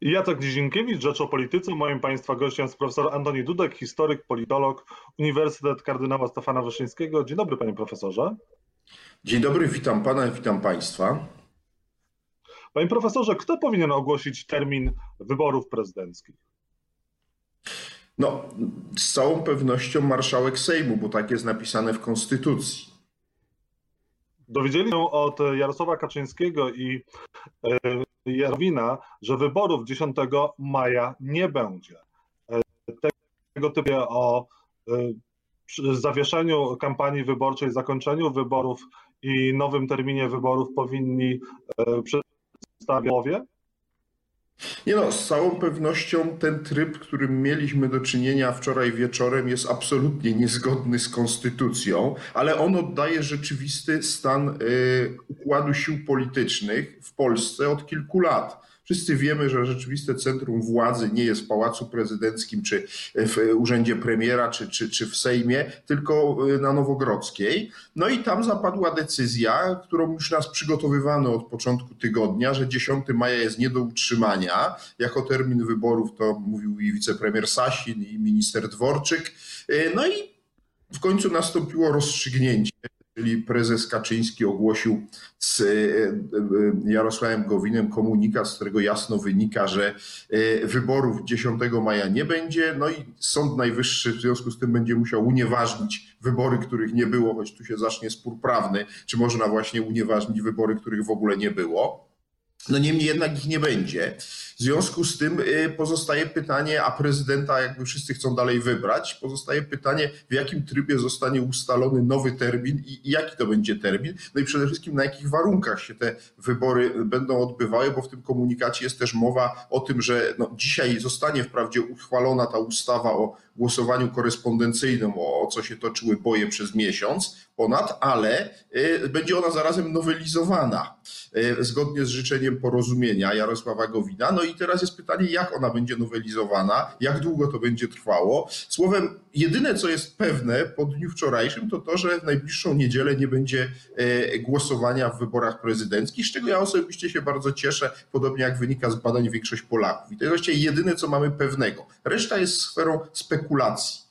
Jacek Dzienkiewicz, Rzecz o Polityce. Moim Państwa gościem jest profesor Antoni Dudek, historyk, politolog, Uniwersytet Kardynała Stefana Wyszyńskiego. Dzień dobry, panie profesorze. Dzień dobry, witam pana, witam państwa. Panie profesorze, kto powinien ogłosić termin wyborów prezydenckich? No, z całą pewnością marszałek Sejmu, bo tak jest napisane w Konstytucji. Dowiedzieli się od Jarosława Kaczyńskiego i e, Jarwina, że wyborów 10 maja nie będzie. E, tego typu o e, zawieszeniu kampanii wyborczej, zakończeniu wyborów i nowym terminie wyborów powinni przedstawić nie no, z całą pewnością ten tryb, którym mieliśmy do czynienia wczoraj wieczorem, jest absolutnie niezgodny z konstytucją, ale on oddaje rzeczywisty stan y, układu sił politycznych w Polsce od kilku lat. Wszyscy wiemy, że rzeczywiste centrum władzy nie jest w Pałacu Prezydenckim, czy w urzędzie premiera, czy, czy, czy w Sejmie, tylko y, na Nowogrodzkiej. No i tam zapadła decyzja, którą już nas przygotowywano od początku tygodnia, że 10 maja jest nie do utrzymania. Jako termin wyborów to mówił i wicepremier Sasin, i minister Dworczyk. Y, no i w końcu nastąpiło rozstrzygnięcie czyli prezes Kaczyński ogłosił z e, e, Jarosławem Gowinem komunikat, z którego jasno wynika, że e, wyborów 10 maja nie będzie. No i Sąd Najwyższy w związku z tym będzie musiał unieważnić wybory, których nie było, choć tu się zacznie spór prawny, czy można właśnie unieważnić wybory, których w ogóle nie było. No niemniej jednak ich nie będzie. W związku z tym y, pozostaje pytanie, a prezydenta jakby wszyscy chcą dalej wybrać, pozostaje pytanie, w jakim trybie zostanie ustalony nowy termin i, jaki to będzie termin, no i przede wszystkim na jakich warunkach się te wybory będą odbywały, bo w tym komunikacie jest też mowa o tym, że no, dzisiaj zostanie wprawdzie uchwalona ta ustawa o głosowaniu korespondencyjnym, o, o co się toczyły boje przez miesiąc ponad, ale y, będzie ona zarazem nowelizowana y, zgodnie z życzeniem porozumienia Jarosława Gowina. No i teraz jest pytanie, jak ona będzie nowelizowana, jak długo to będzie trwało. Słowem, jedyne co jest pewne po dniu wczorajszym, to to, że w najbliższą niedzielę nie będzie e, głosowania w wyborach prezydenckich, z czego ja osobiście się bardzo cieszę, podobnie jak wynika z badań większość Polaków. I to jest właściwie jedyne, co mamy pewnego. Reszta jest sferą spekulacji.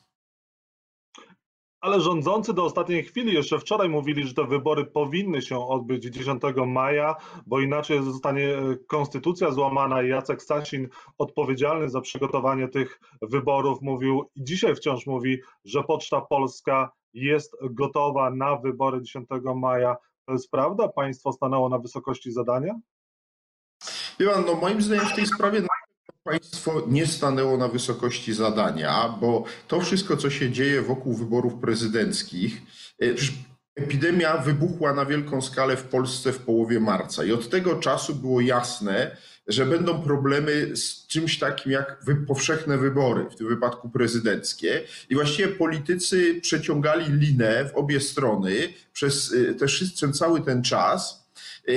Ale rządzący do ostatniej chwili, jeszcze wczoraj mówili, że te wybory powinny się odbyć 10 maja, bo inaczej zostanie e, konstytucja złamana i Jacek Sasin, odpowiedzialny za przygotowanie tych wyborów, mówił i dzisiaj wciąż mówi, że Poczta Polska jest gotowa na wybory 10 maja. To jest prawda? Państwo stanęło na wysokości zadania? Wie no moim zdaniem w tej sprawie Państwo nie stanęło na wysokości zadania, bo to wszystko, co się dzieje wokół wyborów prezydenckich, e, epidemia wybuchła na wielką skalę w Polsce w połowie marca i od tego czasu było jasne, że będą problemy z czymś takim jak powszechne wybory, w tym wypadku prezydenckie. I właściwie politycy przeciągali linę w obie strony przez e, też ten cały ten czas. E,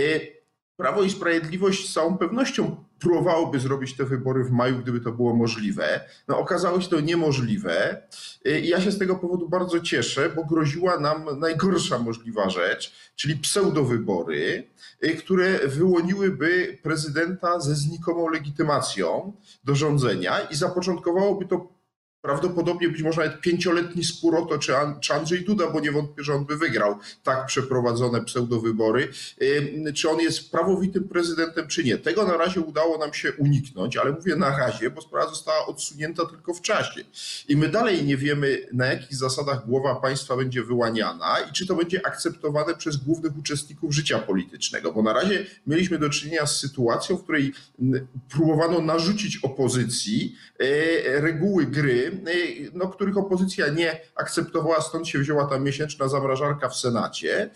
Prawo i Sprawiedliwość z całą pewnością próbowałoby zrobić te wybory w maju, gdyby to było możliwe. No, okazało się to niemożliwe i ja się z tego powodu bardzo cieszę, bo groziła nam najgorsza możliwa rzecz, czyli pseudowybory, które wyłoniłyby prezydenta ze znikomą legitymacją do rządzenia i zapoczątkowałoby to prawdopodobnie być może nawet pięcioletni spór o to, czy, czy Andrzej Duda, bo nie wątpię, że on by wygrał tak przeprowadzone pseudowybory, czy on jest prawowitym prezydentem, czy nie. Tego na razie udało nam się uniknąć, ale mówię na razie, bo sprawa została odsunięta tylko w czasie. I my dalej nie wiemy, na jakich zasadach głowa państwa będzie wyłaniana i czy to będzie akceptowane przez głównych uczestników życia politycznego, bo na razie mieliśmy do czynienia z sytuacją, w której próbowano narzucić opozycji e, reguły gry, no, których opozycja nie akceptowała, stąd się wzięła ta miesięczna zamrażarka w Senacie,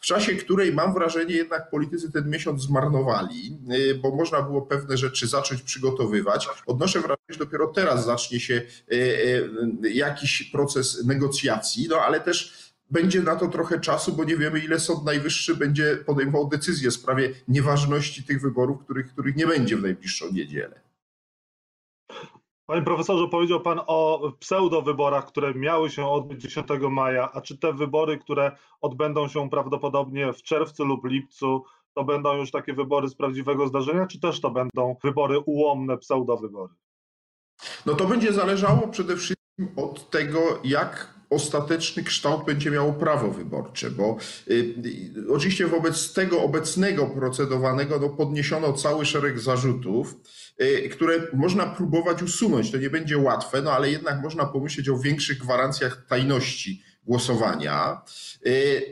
w czasie której mam wrażenie jednak politycy ten miesiąc zmarnowali, y, bo można było pewne rzeczy zacząć przygotowywać. Odnoszę wrażenie, że dopiero teraz zacznie się y, jakiś proces negocjacji, no ale też będzie na to trochę czasu, bo nie wiemy, ile Sąd Najwyższy będzie podejmował decyzję w sprawie nieważności tych wyborów, których, których nie będzie w najbliższą niedzielę. Panie profesorze, powiedział Pan o pseudowyborach, które miały się odbyć 10 maja, a czy te wybory, które odbędą się prawdopodobnie w czerwcu lub lipcu, to będą już takie wybory z prawdziwego zdarzenia, czy też to będą wybory ułomne, pseudowybory? No to będzie zależało przede wszystkim od tego, jak ostateczny kształt będzie miało prawo wyborcze, bo y, y, oczywiście wobec tego obecnego procedowanego no, podniesiono cały szereg zarzutów, y, które można próbować usunąć. To nie będzie łatwe, no ale jednak można pomyśleć o większych gwarancjach tajności głosowania,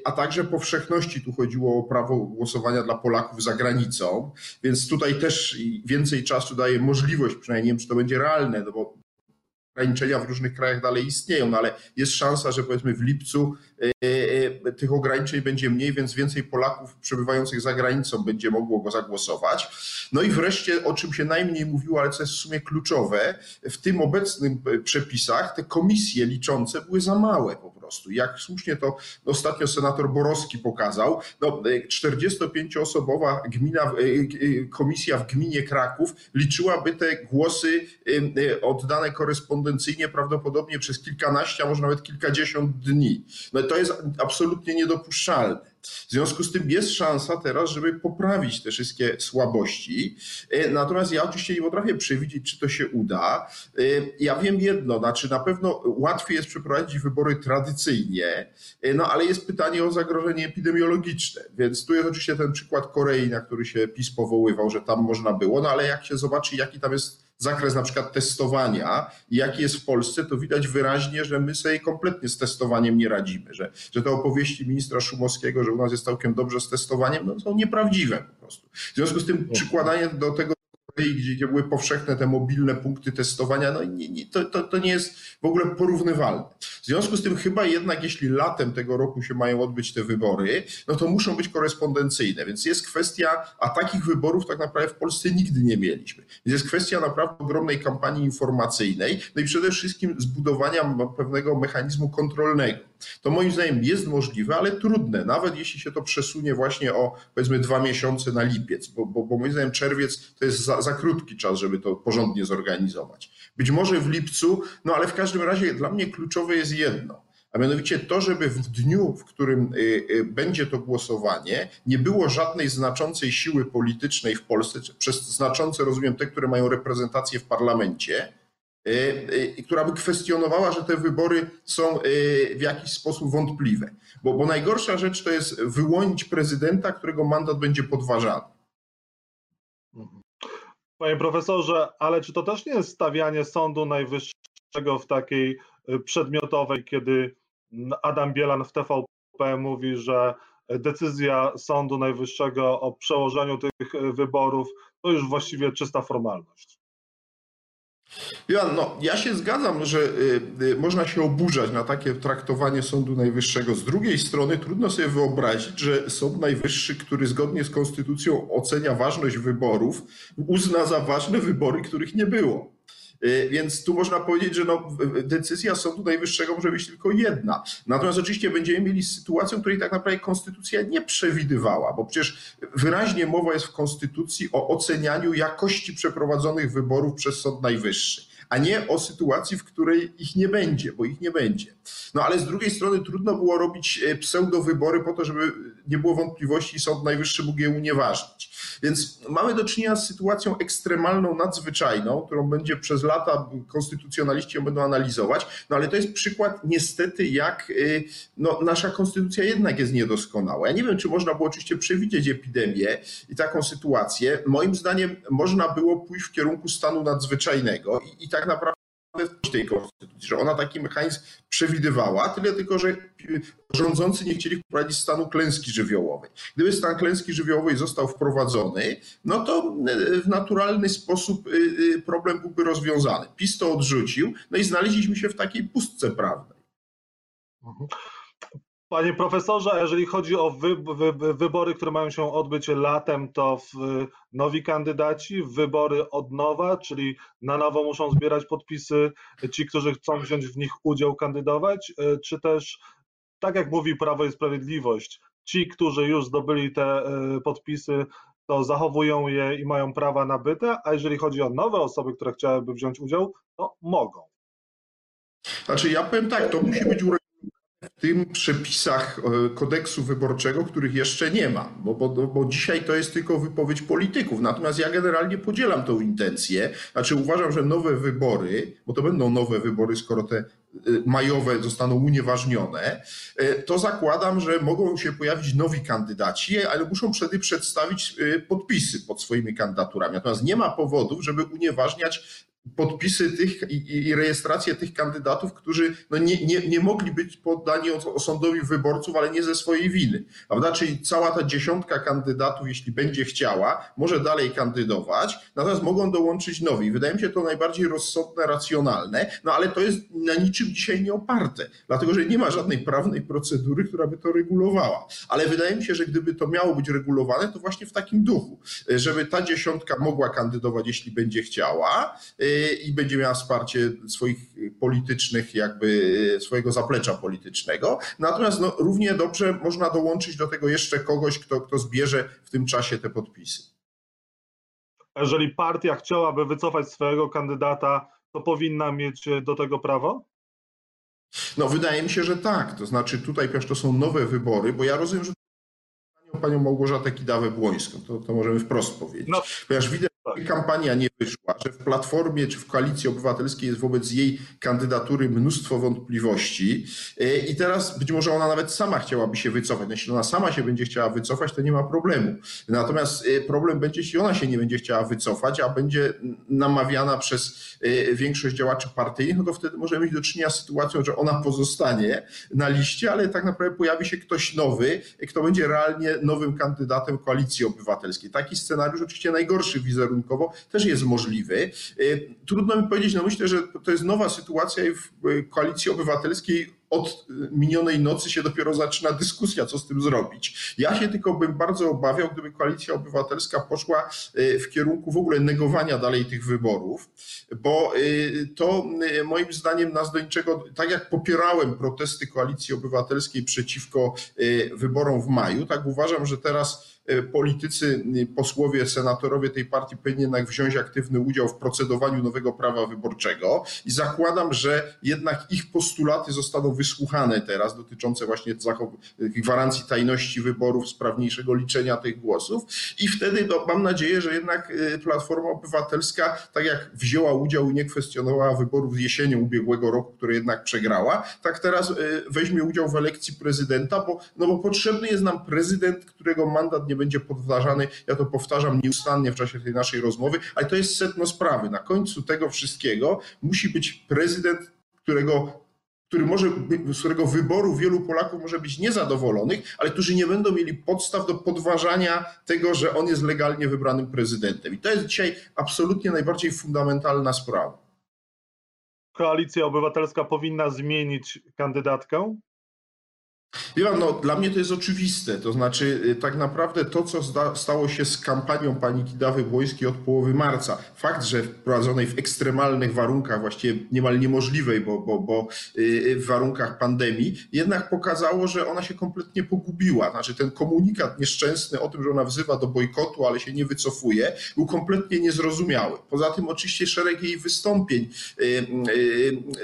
a także powszechności. Tu chodziło o prawo głosowania dla Polaków za granicą, więc tutaj też więcej czasu daje możliwość, przynajmniej nie wiem, czy to będzie realne, no bo ograniczenia w różnych krajach dalej istnieją, no ale jest szansa, że powiedzmy w lipcu e, e, tych ograniczeń będzie mniej, więc więcej Polaków przebywających za granicą będzie mogło go zagłosować. No i wreszcie, o czym się najmniej mówiło, ale co jest w sumie kluczowe, w tym obecnym przepisach te komisje liczące były za małe po prostu. Jak słusznie to ostatnio senator Borowski pokazał, no 45-osobowa gmina, komisja w gminie Kraków liczyłaby te głosy oddane korespondencyjnie prawdopodobnie przez kilkanaście, a może nawet kilkadziesiąt dni. No to jest absolutnie niedopuszczalne. W związku z tym jest szansa teraz, żeby poprawić te wszystkie słabości. E, natomiast ja oczywiście nie potrafię przewidzieć, czy to się uda. E, ja wiem jedno, znaczy na pewno łatwiej jest przeprowadzić wybory tradycyjnie, e, no ale jest pytanie o zagrożenie epidemiologiczne. Więc tu jest oczywiście ten przykład Korei, na który się PiS powoływał, że tam można było, no ale jak się zobaczy, jaki tam jest zakres na przykład testowania jaki jest w Polsce, to widać wyraźnie, że my sobie kompletnie z testowaniem nie radzimy, że, że te opowieści ministra Szumowskiego, że u nas jest całkiem dobrze z testowaniem, no, są nieprawdziwe po prostu. W związku z tym przykładanie do tego gdzie, gdzie były powszechne te mobilne punkty testowania, no nie, nie, to, to, to nie jest w ogóle porównywalne. W związku z tym chyba jednak, jeśli latem tego roku się mają odbyć te wybory, no to muszą być korespondencyjne, więc jest kwestia, a takich wyborów tak naprawdę w Polsce nigdy nie mieliśmy. Więc jest kwestia naprawdę ogromnej kampanii informacyjnej, no i przede wszystkim zbudowania pewnego mechanizmu kontrolnego. To moim zdaniem jest możliwe, ale trudne, nawet jeśli się to przesunie właśnie o powiedzmy dwa miesiące na lipiec, bo, bo, bo moim zdaniem czerwiec to jest za, za krótki czas, żeby to porządnie zorganizować. Być może w lipcu, no ale w każdym razie dla mnie kluczowe jest jedno. A mianowicie to, żeby w dniu, w którym y, y, będzie to głosowanie, nie było żadnej znaczącej siły politycznej w Polsce, przez znaczące rozumiem te, które mają reprezentację w parlamencie, która by kwestionowała, że te wybory są w jakiś sposób wątpliwe. Bo, bo najgorsza rzecz to jest wyłonić prezydenta, którego mandat będzie podważany. Panie profesorze, ale czy to też nie jest stawianie Sądu Najwyższego w takiej y, przedmiotowej, kiedy Adam Bielan w TVP mówi, że decyzja Sądu Najwyższego o przełożeniu tych y, wyborów to już właściwie czysta formalność? No, ja się zgadzam, że y, y, można się oburzać na takie traktowanie Sądu Najwyższego. Z drugiej strony trudno sobie wyobrazić, że Sąd Najwyższy, który zgodnie z konstytucją ocenia ważność wyborów, uzna za ważne wybory, których nie było. Y, więc tu można powiedzieć, że no, decyzja Sądu Najwyższego może być tylko jedna. Natomiast oczywiście będziemy mieli sytuację, której tak naprawdę konstytucja nie przewidywała, bo przecież wyraźnie mowa jest w konstytucji o ocenianiu jakości przeprowadzonych wyborów przez Sąd Najwyższy a nie o sytuacji, w której ich nie będzie, bo ich nie będzie. No ale z drugiej strony trudno było robić e, pseudowybory po to, żeby nie było wątpliwości i Sąd Najwyższy mógł je unieważnić. Więc mamy do czynienia z sytuacją ekstremalną, nadzwyczajną, którą będzie przez lata konstytucjonaliści ją będą analizować, no ale to jest przykład niestety, jak y, no, nasza konstytucja jednak jest niedoskonała. Ja nie wiem, czy można było oczywiście przewidzieć epidemię i taką sytuację. Moim zdaniem można było pójść w kierunku stanu nadzwyczajnego i, i tak naprawdę w tej konstytucji, że ona taki mechanizm przewidywała, tyle tylko, że rządzący nie chcieli wprowadzić stanu klęski żywiołowej. Gdyby stan klęski żywiołowej został wprowadzony, no to e, w naturalny sposób e, e, problem byłby rozwiązany. PiS to odrzucił, no i znaleźliśmy się w takiej pustce prawnej. Panie profesorze, jeżeli chodzi o wy, wy, wybory, które mają się odbyć latem, to nowi kandydaci, wybory od nowa, czyli na nowo muszą zbierać podpisy ci, którzy chcą wziąć w nich udział, kandydować, e, czy też, tak jak mówi Prawo i Sprawiedliwość, ci, którzy już zdobyli te e, podpisy, to zachowują je i mają prawa nabyte, a jeżeli chodzi o nowe osoby, które chciałyby wziąć udział, to mogą. Znaczy ja powiem tak, to musi być uregulowane w tym przepisach e, kodeksu wyborczego, których jeszcze nie ma, bo, bo, bo dzisiaj to jest tylko wypowiedź polityków. Natomiast ja generalnie podzielam tą intencję. Znaczy uważam, że nowe wybory, bo to będą nowe wybory, skoro te majowe zostaną unieważnione, to zakładam, że mogą się pojawić nowi kandydaci, ale muszą wtedy przedstawić podpisy pod swoimi kandydaturami. Natomiast nie ma powodów, żeby unieważniać podpisy tych i, i rejestrację tych kandydatów, którzy no nie, nie, nie mogli być poddani osądowi wyborców, ale nie ze swojej winy. Prawda? Czyli cała ta dziesiątka kandydatów, jeśli będzie chciała, może dalej kandydować, natomiast mogą dołączyć nowi. Wydaje mi się to najbardziej rozsądne, racjonalne, no ale to jest na niczym dzisiaj nie oparte, dlatego że nie ma żadnej prawnej procedury, która by to regulowała. Ale wydaje mi się, że gdyby to miało być regulowane, to właśnie w takim duchu, żeby ta dziesiątka mogła kandydować, jeśli będzie chciała i będzie miała wsparcie swoich politycznych, jakby swojego zaplecza politycznego. Natomiast no, równie dobrze można dołączyć do tego jeszcze kogoś, kto, kto zbierze w tym czasie te podpisy. Jeżeli partia chciałaby wycofać swojego kandydata, to powinna mieć do tego prawo? No, wydaje mi się, że tak. To znaczy, tutaj ponieważ to są nowe wybory, bo ja rozumiem, że panią Małgorzatę Kidawę-Błońską, to, to możemy wprost powiedzieć. No. Ponieważ widać, że kampania nie wyszła, że w Platformie czy w Koalicji Obywatelskiej jest wobec jej kandydatury mnóstwo wątpliwości e, i teraz być może ona nawet sama chciałaby się wycofać. Jeśli ona sama się będzie chciała wycofać, to nie ma problemu. Natomiast e, problem będzie, jeśli ona się nie będzie chciała wycofać, a będzie namawiana przez e, większość działaczy partyjnych, no to wtedy możemy mieć do czynienia z sytuacją, że ona pozostanie na liście, ale tak naprawdę pojawi się ktoś nowy, kto będzie realnie nowym kandydatem Koalicji Obywatelskiej. Taki scenariusz oczywiście najgorszy też jest możliwy. Y, trudno mi powiedzieć, no myślę, że to jest nowa sytuacja i w Koalicji Obywatelskiej od minionej nocy się dopiero zaczyna dyskusja, co z tym zrobić. Ja się tylko bym bardzo obawiał, gdyby Koalicja Obywatelska poszła y, w kierunku w ogóle negowania dalej tych wyborów, bo y, to moim zdaniem nas do niczego, tak jak popierałem protesty Koalicji Obywatelskiej przeciwko wyborom w maju, tak uważam, że teraz politycy, posłowie, senatorowie tej partii powinni jednak wziąć aktywny udział w procedowaniu nowego prawa wyborczego i zakładam, że jednak ich postulaty zostaną wysłuchane teraz dotyczące właśnie gwarancji tajności wyborów, sprawniejszego liczenia tych głosów i wtedy no, mam nadzieję, że jednak e, Platforma Obywatelska, tak jak wzięła udział i nie kwestionowała wyborów jesienią ubiegłego roku, które jednak przegrała, tak teraz e, weźmie udział w elekcji prezydenta, bo, no bo potrzebny jest nam prezydent, którego mandat nie nie będzie podważany. Ja to powtarzam nieustannie w czasie tej naszej rozmowy, ale to jest sedno sprawy. Na końcu tego wszystkiego musi być prezydent, którego który może, z którego wyboru wielu Polaków może być niezadowolonych, ale którzy nie będą mieli podstaw do podważania tego, że on jest legalnie wybranym prezydentem. I to jest dzisiaj absolutnie najbardziej fundamentalna sprawa. Koalicja Obywatelska powinna zmienić kandydatkę? Wie pan, no, dla mnie to jest oczywiste. To znaczy, y, tak naprawdę to, co stało się z kampanią pani Kidawy Błońskiej od połowy marca, fakt, że wprowadzonej w ekstremalnych warunkach, właściwie niemal niemożliwej, bo, bo, bo y, y, w warunkach pandemii, jednak pokazało, że ona się kompletnie pogubiła. Znaczy, ten komunikat nieszczęsny o tym, że ona wzywa do bojkotu, ale się nie wycofuje, był kompletnie niezrozumiały. Poza tym, oczywiście, szereg jej wystąpień,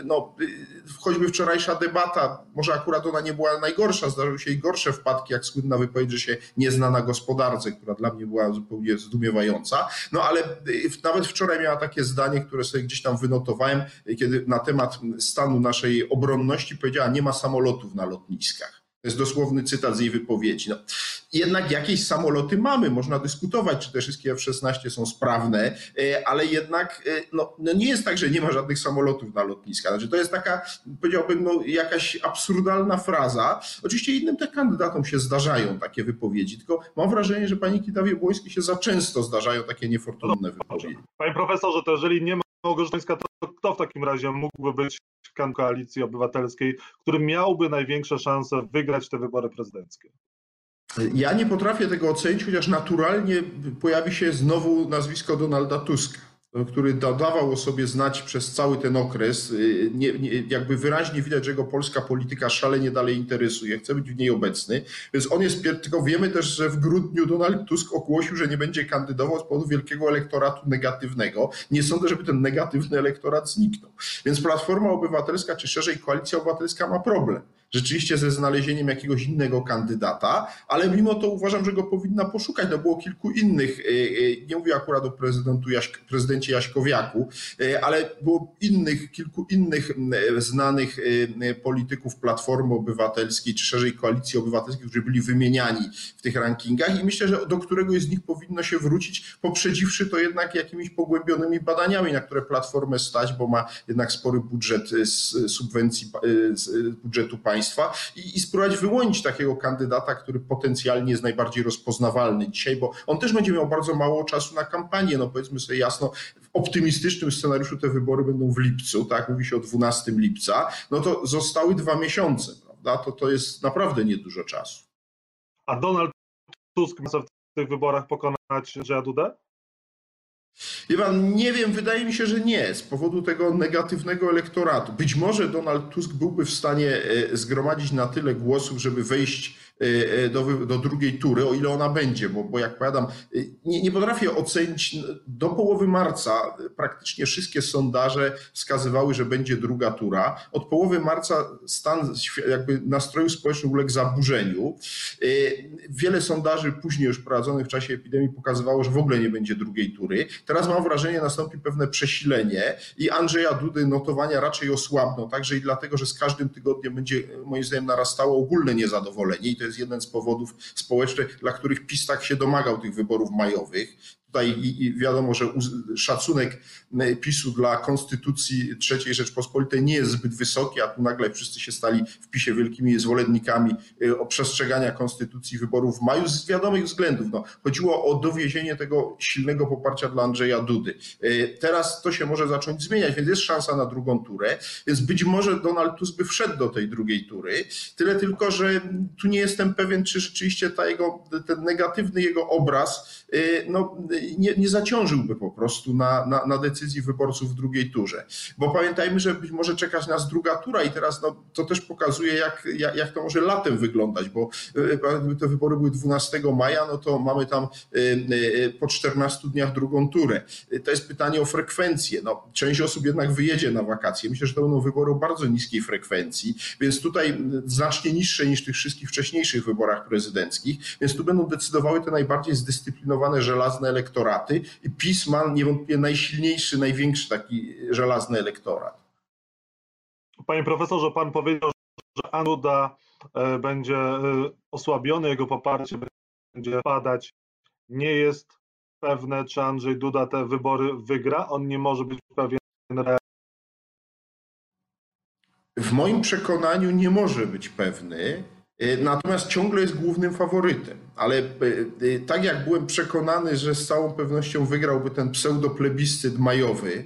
no, choćby wczorajsza debata, może akurat ona nie była najgorsza, gorsza, zdarzyły się i gorsze wpadki, jak słynna wypowiedź, że się nie zna na gospodarce, która dla mnie była zupełnie zdumiewająca. No ale y, nawet wczoraj miała takie zdanie, które sobie gdzieś tam wynotowałem, kiedy na temat stanu naszej obronności powiedziała, nie ma samolotów na lotniskach. To jest dosłowny cytat z jej wypowiedzi. No, jednak jakieś samoloty mamy, można dyskutować, czy te wszystkie F-16 są sprawne, e, ale jednak e, no, no, nie jest tak, że nie ma żadnych samolotów na lotniskach. Znaczy, to jest taka, powiedziałbym, no, jakaś absurdalna fraza. Oczywiście innym te kandydatom się zdarzają takie wypowiedzi, tylko mam wrażenie, że pani Kitawie Błońskiej się za często zdarzają takie niefortunne wypowiedzi. Panie profesorze, to jeżeli nie ma Małgorzańska, to kto w takim razie mógłby być koalicji obywatelskiej, który miałby największe szanse wygrać te wybory prezydenckie? Ja nie potrafię tego ocenić, chociaż naturalnie pojawi się znowu nazwisko Donalda Tuska który dawał o sobie znać przez cały ten okres. Y, nie, nie, jakby wyraźnie widać, że jego polska polityka szalenie dalej interesuje, chce być w niej obecny. Więc on jest, tylko wiemy też, że w grudniu Donald Tusk ogłosił, że nie będzie kandydował z powodu wielkiego elektoratu negatywnego. Nie sądzę, żeby ten negatywny elektorat zniknął. Więc Platforma Obywatelska, czy szerzej Koalicja Obywatelska ma problem. Rzeczywiście ze znalezieniem jakiegoś innego kandydata, ale mimo to uważam, że go powinna poszukać. No było kilku innych, e, e, nie mówię akurat o prezydentu Jaś, prezydencie Jaśkowiaku, e, ale było innych, kilku innych znanych polityków Platformy Obywatelskiej, czy szerzej Koalicji Obywatelskiej, którzy byli wymieniani w tych rankingach i myślę, że do któregoś z nich powinno się wrócić, poprzedziwszy to jednak jakimiś pogłębionymi badaniami, na które Platformę stać, bo ma jednak spory budżet z subwencji z budżetu państwa i, i spróbować wyłonić takiego kandydata, który potencjalnie jest najbardziej rozpoznawalny dzisiaj, bo on też będzie miał bardzo mało czasu na kampanię. No powiedzmy sobie jasno, w optymistycznym scenariuszu te wybory będą w lipcu, tak? Mówi się o 12 lipca. No to zostały dwa miesiące, prawda? To, to jest naprawdę niedużo czasu. A Donald Tusk ma w tych wyborach pokonać Andrzeja Dudę? Iwan, nie wiem, wydaje mi się, że nie, z powodu tego negatywnego elektoratu. Być może Donald Tusk byłby w stanie e, zgromadzić na tyle głosów, żeby wejść do, do drugiej tury, o ile ona będzie, bo, bo jak powiadam, e, nie, nie potrafię ocenić, do połowy marca praktycznie wszystkie sondaże wskazywały, że będzie druga tura. Od połowy marca stan jakby nastroju społecznego uległ zaburzeniu. Wiele sondaży później już prowadzonych w czasie epidemii pokazywało, że w ogóle nie będzie drugiej tury. Teraz mam wrażenie, nastąpi pewne przesilenie i Andrzeja Dudy notowania raczej osłabną, także i dlatego, że z każdym tygodniem będzie moim zdaniem narastało ogólne niezadowolenie to jest jeden z powodów społecznych, dla których PiS tak się domagał tych wyborów majowych. Tutaj i, wiadomo, że szacunek PiSu dla konstytucji III Rzeczpospolitej nie jest zbyt wysoki, a tu nagle wszyscy się stali w PiSie wielkimi zwolennikami e, przestrzegania konstytucji wyborów w maju z wiadomych względów. No, chodziło o dowiezienie tego silnego poparcia dla Andrzeja Dudy. E, teraz to się może zacząć zmieniać, więc jest szansa na drugą turę, więc być może Donald Tusk by wszedł do tej drugiej tury. Tyle tylko, że tu nie jestem pewien, czy rzeczywiście ta jego, ten negatywny jego obraz no, nie, nie zaciążyłby po prostu na, na, na, decyzji wyborców w drugiej turze. Bo pamiętajmy, że być może czekać nas druga tura i teraz no, to też pokazuje, jak, jak, jak to może latem wyglądać, bo e, gdyby te wybory były 12 maja, no to mamy tam e, e, po 14 dniach drugą turę. To jest pytanie o frekwencję. No, część osób jednak wyjedzie na wakacje. Myślę, że to będą wybory o bardzo niskiej frekwencji, więc tutaj znacznie niższe niż tych wszystkich wcześniejszych wyborach prezydenckich, więc tu będą decydowały te najbardziej zdyscyplinowane, żelazne elektoraty i PiS ma niewątpliwie najsilniejszy, największy taki żelazny elektorat. Panie profesorze, pan powiedział, że Anuda e, będzie e, osłabiony, jego poparcie będzie padać. Nie jest pewne, czy Andrzej Duda te wybory wygra. On nie może być pewien. W moim przekonaniu nie może być pewny. E, natomiast ciągle jest głównym faworytem. Ale e, e, tak jak byłem przekonany, że z całą pewnością wygrałby ten pseudoplebiscyt majowy,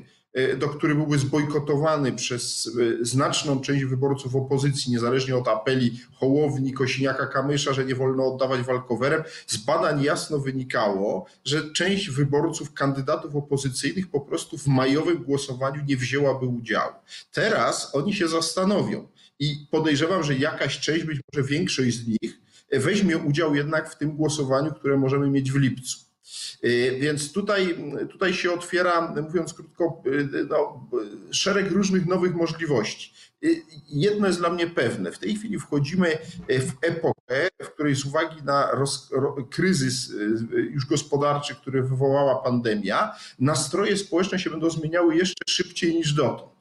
do który byłby zbojkotowany przez znaczną część wyborców opozycji, niezależnie od apeli Hołowni, Kosiniaka, Kamysza, że nie wolno oddawać walkowerem, z badań jasno wynikało, że część wyborców kandydatów opozycyjnych po prostu w majowym głosowaniu nie wzięłaby udziału. Teraz oni się zastanowią i podejrzewam, że jakaś część, być może większość z nich, weźmie udział jednak w tym głosowaniu, które możemy mieć w lipcu. Y, więc tutaj, tutaj się otwiera, mówiąc krótko, y, no, szereg różnych nowych możliwości. Jedno jest dla mnie pewne. W tej chwili wchodzimy w epokę, w której z uwagi na roz, kryzys już gospodarczy, który wywołała pandemia, nastroje społeczne się będą zmieniały jeszcze szybciej niż dotąd.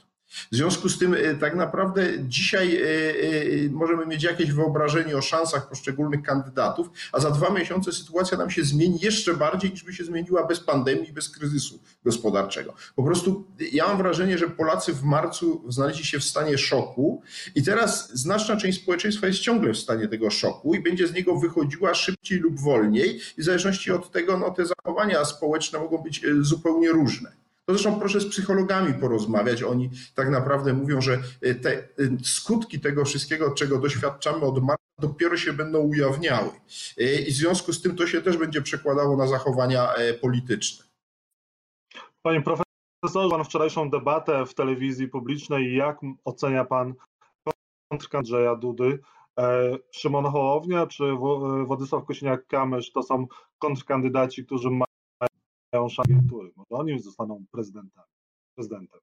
W związku z tym e, tak naprawdę dzisiaj e, e, możemy mieć jakieś wyobrażenie o szansach poszczególnych kandydatów, a za dwa miesiące sytuacja nam się zmieni jeszcze bardziej niż by się zmieniła bez pandemii, bez kryzysu gospodarczego. Po prostu ja mam wrażenie, że Polacy w marcu znaleźli się w stanie szoku i teraz znaczna część społeczeństwa jest ciągle w stanie tego szoku i będzie z niego wychodziła szybciej lub wolniej i w zależności od tego no, te zachowania społeczne mogą być zupełnie różne. To zresztą proszę z psychologami porozmawiać. Oni tak naprawdę mówią, że e, te e, skutki tego wszystkiego, czego doświadczamy od marca, dopiero się będą ujawniały. E, I w związku z tym to się też będzie przekładało na zachowania polityczne. Panie profesorze, pan wczorajszą debatę w telewizji publicznej. Jak ocenia pan kontrkę Andrzeja Dudy? Szymon Hołownia czy Władysław Kosiniak-Kamysz to są kontrkandydaci, którzy mają agentury. Może oni zostaną prezydentami, prezydentem.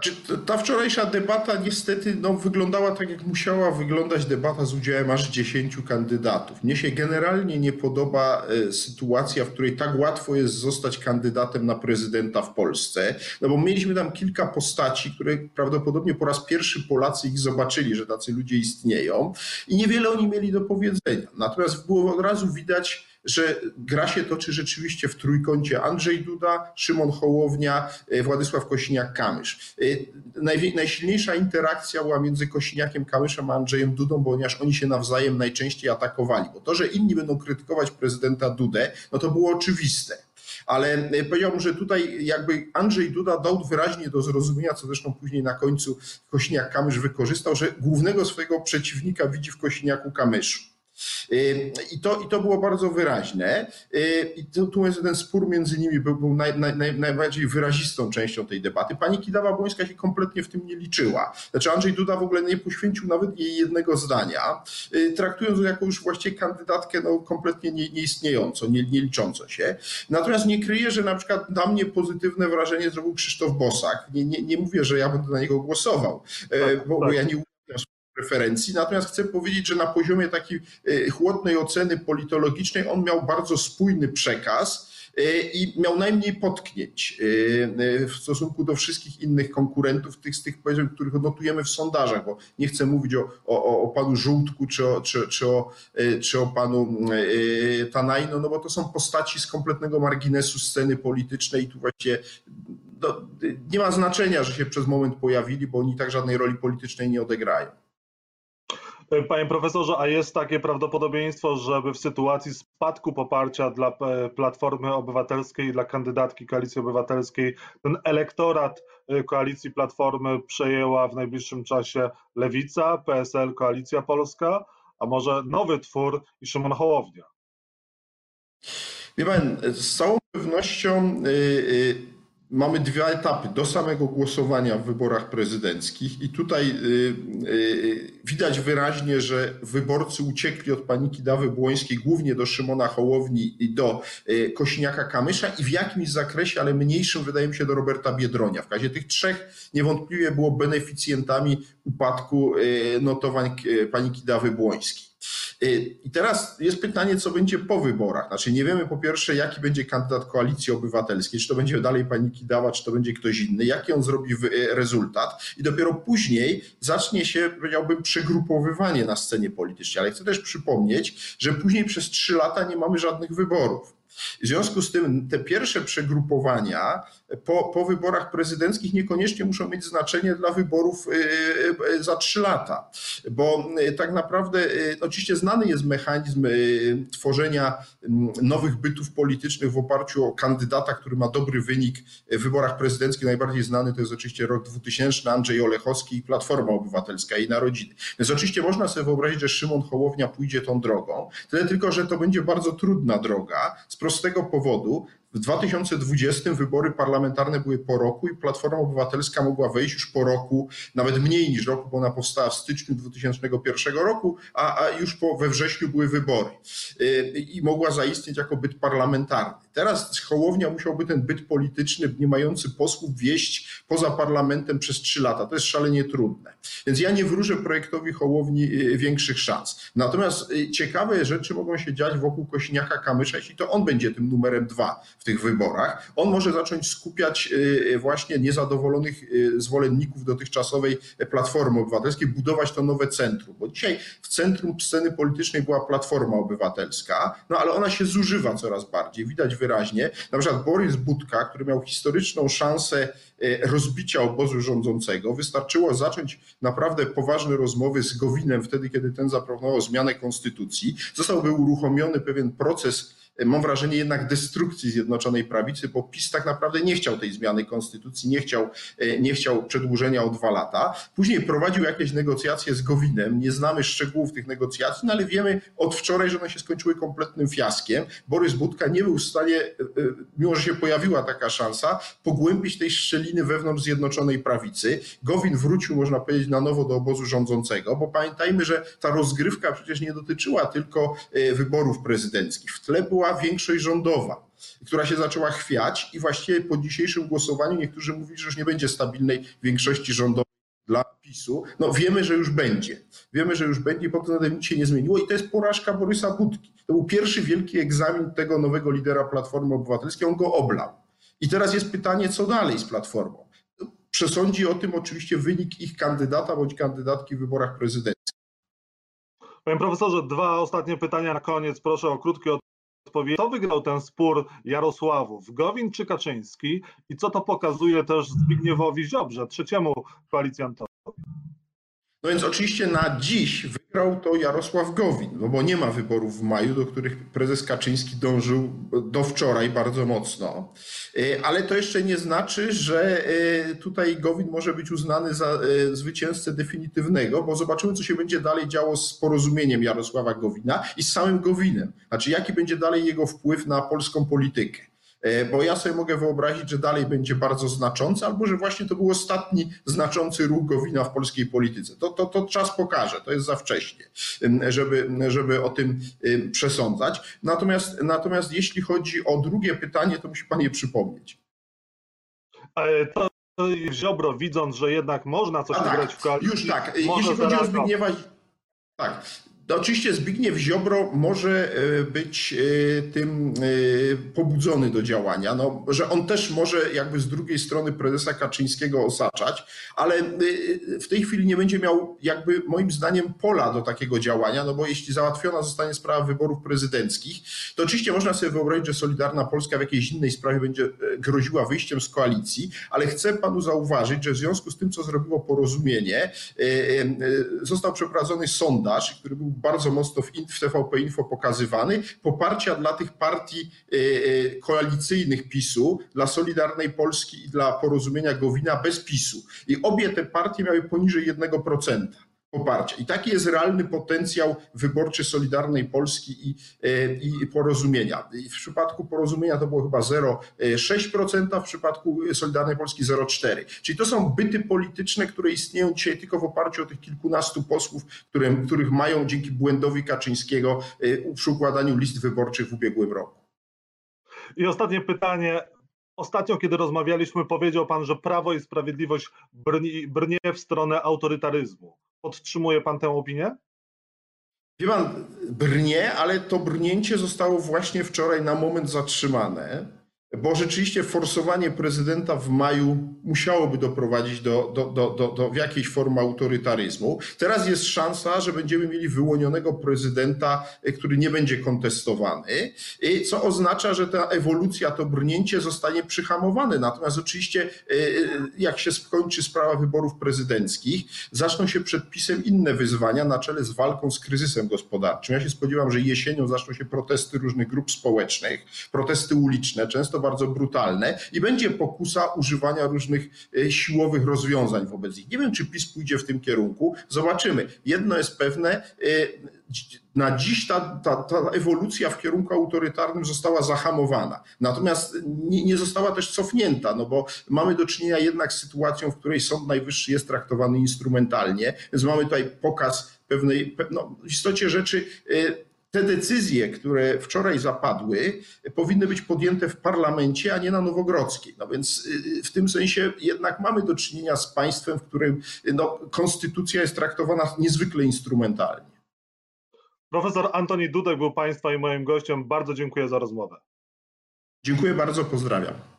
Czy ta wczorajsza debata niestety no, wyglądała tak, jak musiała wyglądać debata z udziałem aż 10 kandydatów. Mnie się generalnie nie podoba e, sytuacja, w której tak łatwo jest zostać kandydatem na prezydenta w Polsce, no bo mieliśmy tam kilka postaci, które prawdopodobnie po raz pierwszy Polacy ich zobaczyli, że tacy ludzie istnieją i niewiele oni mieli do powiedzenia. Natomiast było od razu widać, że gra się toczy rzeczywiście w trójkącie Andrzej Duda, Szymon Hołownia, e, Władysław Kosiniak-Kamysz. E, najsilniejsza interakcja była między Kosiniakiem-Kamyszem a Andrzejem Dudą, ponieważ oni się nawzajem najczęściej atakowali. Bo to, że inni będą krytykować prezydenta Dudę, no to było oczywiste. Ale e, powiedziałbym, że tutaj jakby Andrzej Duda dał wyraźnie do zrozumienia, co zresztą później na końcu Kosiniak-Kamysz wykorzystał, że głównego swojego przeciwnika widzi w Kosiniaku-Kamyszu. I to, I to było bardzo wyraźne. I tu, tu jest ten spór między nimi był, był naj, naj, najbardziej wyrazistą częścią tej debaty. Pani Kidawa-Błońska się kompletnie w tym nie liczyła. Znaczy Andrzej Duda w ogóle nie poświęcił nawet jej jednego zdania, traktując ją jako już właściwie kandydatkę no, kompletnie nie, nieistniejącą, nie, nie liczącą się. Natomiast nie kryję, że na przykład na mnie pozytywne wrażenie zrobił Krzysztof Bosak. Nie, nie, nie mówię, że ja będę na niego głosował, tak, bo, tak. bo ja nie preferencji. Natomiast chcę powiedzieć, że na poziomie takiej e, chłodnej oceny politologicznej on miał bardzo spójny przekaz e, i miał najmniej potknięć e, w stosunku do wszystkich innych konkurentów, tych z tych, których notujemy w sondażach, bo nie chcę mówić o, o, o panu Żółtku czy o, czy, czy, o, czy o panu Tanajno, no bo to są postaci z kompletnego marginesu sceny politycznej i tu właściwie no, nie ma znaczenia, że się przez moment pojawili, bo oni tak żadnej roli politycznej nie odegrają. Panie profesorze, a jest takie prawdopodobieństwo, żeby w sytuacji spadku poparcia dla e, Platformy Obywatelskiej dla kandydatki Koalicji Obywatelskiej ten elektorat e, Koalicji Platformy przejęła w najbliższym czasie Lewica, PSL, Koalicja Polska, a może nowy twór i Szymon Hołownia? Wie pan, z całą pewnością yy, mamy dwa etapy do samego głosowania w wyborach prezydenckich i tutaj y, y, widać wyraźnie, że wyborcy uciekli od paniki Dawy Błońskiej głównie do Szymona Hołowni i do y, Kośniaka-Kamysza i w jakimś zakresie, ale mniejszym wydaje mi się do Roberta Biedronia. W razie tych trzech niewątpliwie było beneficjentami upadku notowań paniki Dawy Błońskiej. Y, I teraz jest pytanie, co będzie po wyborach. Znaczy nie wiemy po pierwsze, jaki będzie kandydat Koalicji Obywatelskiej, czy to będzie dalej pani Kidawa, czy to będzie ktoś inny, jaki on zrobi y, rezultat i dopiero później zacznie się, powiedziałbym, przegrupowywanie na scenie politycznej. Ale chcę też przypomnieć, że później przez trzy lata nie mamy żadnych wyborów. W związku z tym te pierwsze przegrupowania po, po wyborach prezydenckich niekoniecznie muszą mieć znaczenie dla wyborów y, y, za trzy lata, bo y, tak naprawdę oczywiście znany jest mechanizm tworzenia mm, nowych bytów politycznych w oparciu o kandydata, który ma dobry wynik w wyborach prezydenckich. Najbardziej znany to jest oczywiście rok 2000, Andrzej Olechowski i Platforma Obywatelska i Narodziny. Więc oczywiście można sobie wyobrazić, że Szymon Hołownia pójdzie tą drogą, tyle tylko, że to będzie bardzo trudna droga z prostego powodu, w 2020 wybory parlamentarne były po roku i Platforma Obywatelska mogła wejść już po roku, nawet mniej niż roku, bo ona powstała w styczniu 2001 roku, a, a już po, we wrześniu były wybory y, i mogła zaistnieć jako byt parlamentarny. Teraz Hołownia musiałby ten byt polityczny, nie mający posłów, wieść poza parlamentem przez trzy lata. To jest szalenie trudne. Więc ja nie wróżę projektowi Hołowni y, większych szans. Natomiast y, ciekawe rzeczy mogą się dziać wokół Kośniaka Kamysza, jeśli to on będzie tym numerem dwa w tych wyborach. On może zacząć skupiać y, właśnie niezadowolonych zwolenników dotychczasowej Platformy Obywatelskiej, budować to nowe centrum. Bo dzisiaj w centrum sceny politycznej była Platforma Obywatelska, no ale ona się zużywa coraz bardziej. Widać wyraźnie. Na przykład Borys Budka, który miał historyczną szansę rozbicia obozu rządzącego, wystarczyło zacząć naprawdę poważne rozmowy z Gowinem wtedy, kiedy ten zaproponował zmianę konstytucji. Zostałby uruchomiony pewien proces mam wrażenie jednak destrukcji Zjednoczonej Prawicy, bo PiS tak naprawdę nie chciał tej zmiany konstytucji, nie chciał, e, nie chciał przedłużenia o dwa lata. Później prowadził jakieś negocjacje z Gowinem, nie znamy szczegółów tych negocjacji, no ale wiemy od wczoraj, że one się skończyły kompletnym fiaskiem. Borys Budka nie był w stanie, e, e, mimo że się pojawiła taka szansa, pogłębić tej szczeliny wewnątrz Zjednoczonej Prawicy. Gowin wrócił, można powiedzieć, na nowo do obozu rządzącego, bo pamiętajmy, że ta rozgrywka przecież nie dotyczyła tylko wyborów prezydenckich. W tle było była większość rządowa, która się zaczęła chwiać i właściwie po dzisiejszym głosowaniu niektórzy mówili, że już nie będzie stabilnej większości rządowej dla PiSu. No wiemy, że już będzie. Wiemy, że już będzie, bo to nic się nie zmieniło i to jest porażka Borysa Budki. To był pierwszy wielki egzamin tego nowego lidera Platformy Obywatelskiej, on go oblał. I teraz jest pytanie, co dalej z Platformą. Przesądzi o tym oczywiście wynik ich kandydata bądź kandydatki w wyborach prezydenckich. Panie profesorze, dwa ostatnie pytania na koniec. Proszę o krótkie odpowiedzi. Kto wygrał ten spór Jarosławów? Gowin czy Kaczyński? I co to pokazuje też Zbigniewowi Ziobrze, trzeciemu koalicjantowi? No więc oczywiście na dziś wygrał to Jarosław Gowin, no bo nie ma wyborów w maju, do których prezes Kaczyński dążył do wczoraj bardzo mocno. E, ale to jeszcze nie znaczy, że e, tutaj Gowin może być uznany za e, zwycięzcę definitywnego, bo zobaczymy, co się będzie dalej działo z porozumieniem Jarosława Gowina i z samym Gowinem. Znaczy, jaki będzie dalej jego wpływ na polską politykę. E, bo ja sobie mogę wyobrazić, że dalej będzie bardzo znaczący, albo że właśnie to był ostatni znaczący ruch Gowina w polskiej polityce. To, to, to czas pokaże, to jest za wcześnie, żeby, żeby o tym przesądzać. Natomiast, natomiast jeśli chodzi o drugie pytanie, to musi pan je przypomnieć. E, to Ziobro, widząc, że jednak można coś wygrać tak, w koalicji. Już tak. Jeśli chodzi o Zbigniewa, tak. Oczywiście Zbigniew Ziobro może e, być e, tym e, pobudzony do działania, no, że on też może jakby z drugiej strony prezesa Kaczyńskiego osaczać, ale w tej chwili nie będzie miał jakby moim zdaniem pola do takiego działania, no bo jeśli załatwiona zostanie sprawa wyborów prezydenckich, to oczywiście można sobie wyobrazić, że Solidarna Polska w jakiejś innej sprawie będzie groziła wyjściem z koalicji, ale chcę panu zauważyć, że w związku z tym, co zrobiło porozumienie, został przeprowadzony sondaż, który był bardzo mocno w, w TVP Info pokazywany, poparcia dla tych partii e, e, koalicyjnych PiSu, dla Solidarnej Polski i dla Porozumienia Gowina bez PiSu. I obie te partie miały poniżej 1% poparcia. I taki jest realny potencjał wyborczy Solidarnej Polski i, e, i porozumienia. I w przypadku porozumienia to było chyba 0,6%, w przypadku Solidarnej Polski 0,4%. Czyli to są byty polityczne, które istnieją dzisiaj tylko w oparciu o tych kilkunastu posłów, które, których mają dzięki błędowi Kaczyńskiego e, przy układaniu list wyborczych w ubiegłym roku. I ostatnie pytanie. Ostatnio, kiedy rozmawialiśmy, powiedział Pan, że Prawo i Sprawiedliwość brnie, brnie w stronę autorytaryzmu. Podtrzymuje pan tę opinię? Wie pan, brnie, ale to brnięcie zostało właśnie wczoraj na moment zatrzymane bo rzeczywiście forsowanie prezydenta w maju musiałoby doprowadzić do, do, do, do, do jakiejś formy autorytaryzmu. Teraz jest szansa, że będziemy mieli wyłonionego prezydenta, e, który nie będzie kontestowany, co oznacza, że ta ewolucja, to brnięcie zostanie przyhamowane. Natomiast oczywiście, e, jak się skończy sprawa wyborów prezydenckich, zaczną się przed PiSem inne wyzwania na czele z walką z kryzysem gospodarczym. Ja się spodziewam, że jesienią zaczną się protesty różnych grup społecznych, protesty uliczne, często bardzo brutalne i będzie pokusa używania różnych e, siłowych rozwiązań wobec nich. Nie wiem, czy PiS pójdzie w tym kierunku. Zobaczymy. Jedno jest pewne, e, na dziś ta, ta, ta, ewolucja w kierunku autorytarnym została zahamowana. Natomiast nie, nie, została też cofnięta, no bo mamy do czynienia jednak z sytuacją, w której Sąd Najwyższy jest traktowany instrumentalnie, więc mamy tutaj pokaz pewnej, no, w istocie rzeczy e, te decyzje, które wczoraj zapadły, powinny być podjęte w parlamencie, a nie na Nowogrodzkiej. No więc y, w tym sensie jednak mamy do czynienia z państwem, w którym no, konstytucja jest traktowana niezwykle instrumentalnie. Profesor Antoni Dudek był Państwa i moim gościem. Bardzo dziękuję za rozmowę. Dziękuję bardzo, pozdrawiam.